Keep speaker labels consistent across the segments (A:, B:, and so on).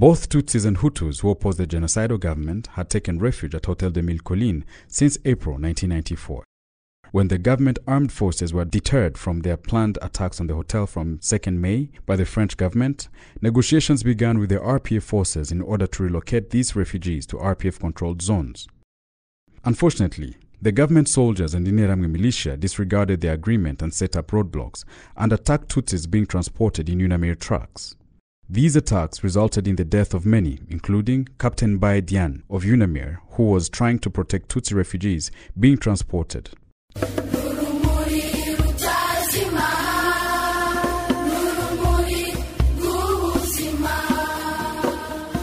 A: Both Tutsis and Hutus who opposed the genocidal government had taken refuge at Hotel de Mille Collines since April 1994. When the government armed forces were deterred from their planned attacks on the hotel from 2nd May by the French government, negotiations began with the RPF forces in order to relocate these refugees to RPF controlled zones. Unfortunately, the government soldiers and Interahamwe militia disregarded the agreement and set up roadblocks and attacked Tutsis being transported in UNAMIR trucks. These attacks resulted in the death of many, including Captain Mbaye Diagne of UNAMIR, who was trying to protect Tutsi refugees being transported.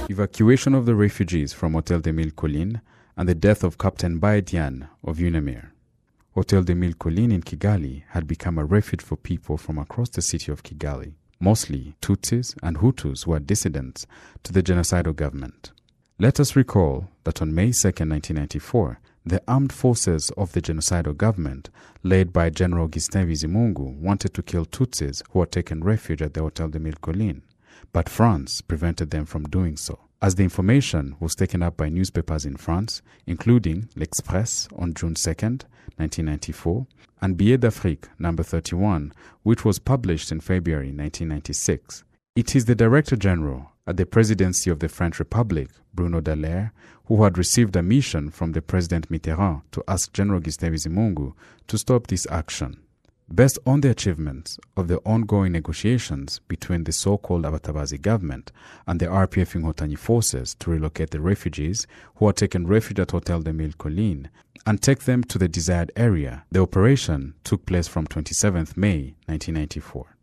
A: Evacuation of the refugees from Hotel de Mille Collines and the death of Captain Mbaye Diagne of UNAMIR. Hotel de Mille Collines in Kigali had become a refuge for people from across the city of Kigali, mostly Tutsis and Hutus who were dissidents to the genocidal government. Let us recall that on May 2, 1994, the armed forces of the genocidal government, led by General Augustin Bizimungu, wanted to kill Tutsis who had taken refuge at the Hotel de Mille Collines, but France prevented them from doing so. As the information was taken up by newspapers in France, including L'Express on June 2, 1994, and Billet d'Afrique number 31, which was published in February 1996, it is the Director General at the Presidency of the French Republic, Bruno Delaye, who had received a mission from the President Mitterrand to ask General Augustin Bizimungu to stop this action. Based on the achievements of the ongoing negotiations between the so-called Abatabazi government and the RPF Inkotanyi forces to relocate the refugees who had taken refuge at Hotel de Mille Collines and take them to the desired area, the operation took place from 27th May 1994.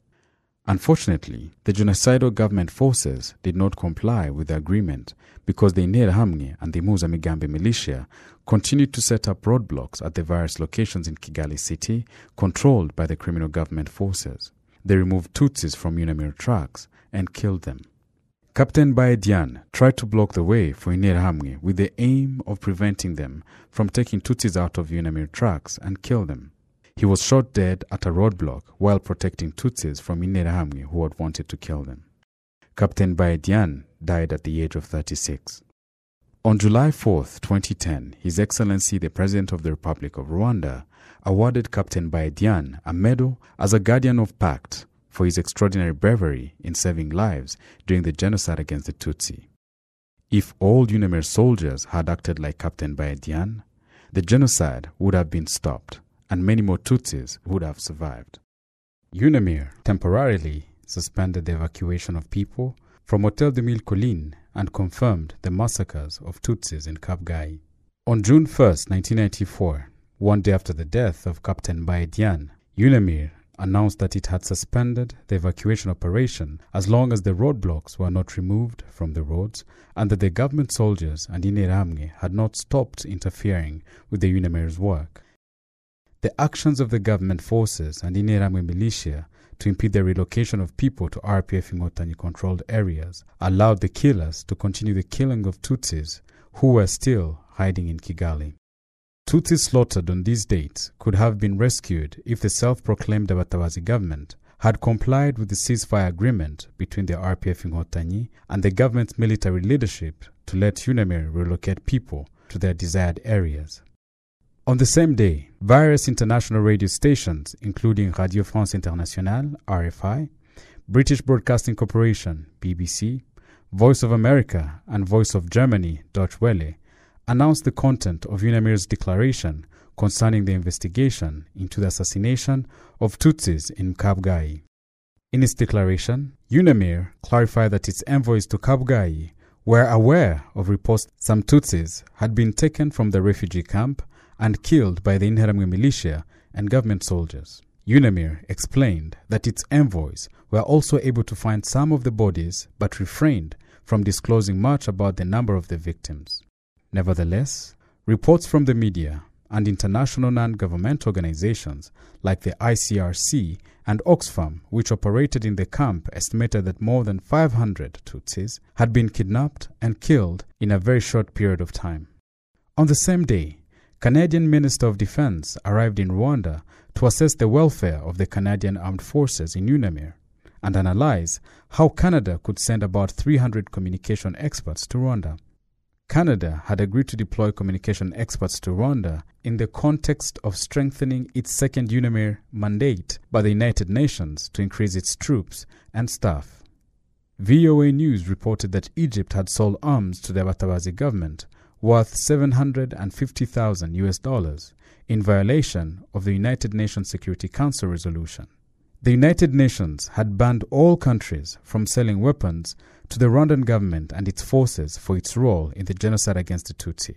A: Unfortunately, the genocidal government forces did not comply with the agreement because the Interahamwe and the Impuzamugambi militia continued to set up roadblocks at the various locations in Kigali city controlled by the criminal government forces. They removed Tutsis from UNAMIR trucks and killed them. Captain Mbaye Diagne tried to block the way for Interahamwe with the aim of preventing them from taking Tutsis out of UNAMIR trucks and kill them. He was shot dead at a roadblock while protecting Tutsis from Interahamwe who had wanted to kill them. Captain Mbaye Diagne died at the age of 36. On July 4, 2010, His Excellency the President of the Republic of Rwanda awarded Captain Mbaye Diagne a medal as a guardian of Pact for his extraordinary bravery in saving lives during the genocide against the Tutsi. If all UNAMIR soldiers had acted like Captain Mbaye Diagne, the genocide would have been stopped and many more Tutsis would have survived. UNAMIR temporarily suspended the evacuation of people from Hotel de Mille Collines and confirmed the massacres of Tutsis in Kabgayi. On June 1, 1994, one day after the death of Captain Mbaye Diagne, UNAMIR announced that it had suspended the evacuation operation as long as the roadblocks were not removed from the roads and that the government soldiers and Interahamwe had not stopped interfering with the UNAMIR's work. The actions of the government forces and Interahamwe militia to impede the relocation of people to RPF Inkotanyi controlled areas allowed the killers to continue the killing of Tutsis who were still hiding in Kigali. Tutsis slaughtered on these dates could have been rescued if the self-proclaimed Abatabazi government had complied with the ceasefire agreement between the RPF Inkotanyi and the government's military leadership to let UNAMIR relocate people to their desired areas. On the same day, various international radio stations, including Radio France Internationale, RFI, British Broadcasting Corporation, BBC, Voice of America, and Voice of Germany, Deutsche Welle, announced the content of UNAMIR's declaration concerning the investigation into the assassination of Tutsis in Kabgayi. In its declaration, UNAMIR clarified that its envoys to Kabgayi were aware of reports some Tutsis had been taken from the refugee camp and killed by the Interahamwe militia and government soldiers. UNAMIR explained that its envoys were also able to find some of the bodies but refrained from disclosing much about the number of the victims. Nevertheless, reports from the media and international non-governmental organizations like the ICRC and Oxfam, which operated in the camp, estimated that more than 500 Tutsis had been kidnapped and killed in a very short period of time. On the same day, Canadian Minister of Defense arrived in Rwanda to assess the welfare of the Canadian Armed Forces in UNAMIR and analyze how Canada could send about 300 communication experts to Rwanda. Canada had agreed to deploy communication experts to Rwanda in the context of strengthening its second UNAMIR mandate by the United Nations to increase its troops and staff. VOA News reported that Egypt had sold arms to the Batabazi government worth 750,000 US dollars in violation of the United Nations Security Council resolution. The United Nations had banned all countries from selling weapons to the Rwandan government and its forces for its role in the genocide against the Tutsi.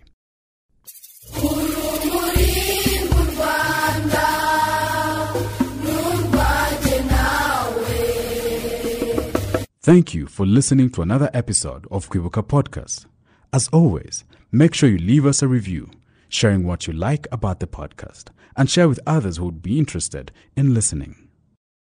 A: Thank you for listening to another episode of Kwibuka Podcast. As always, make sure you leave us a review, sharing what you like about the podcast, and share with others who would be interested in listening.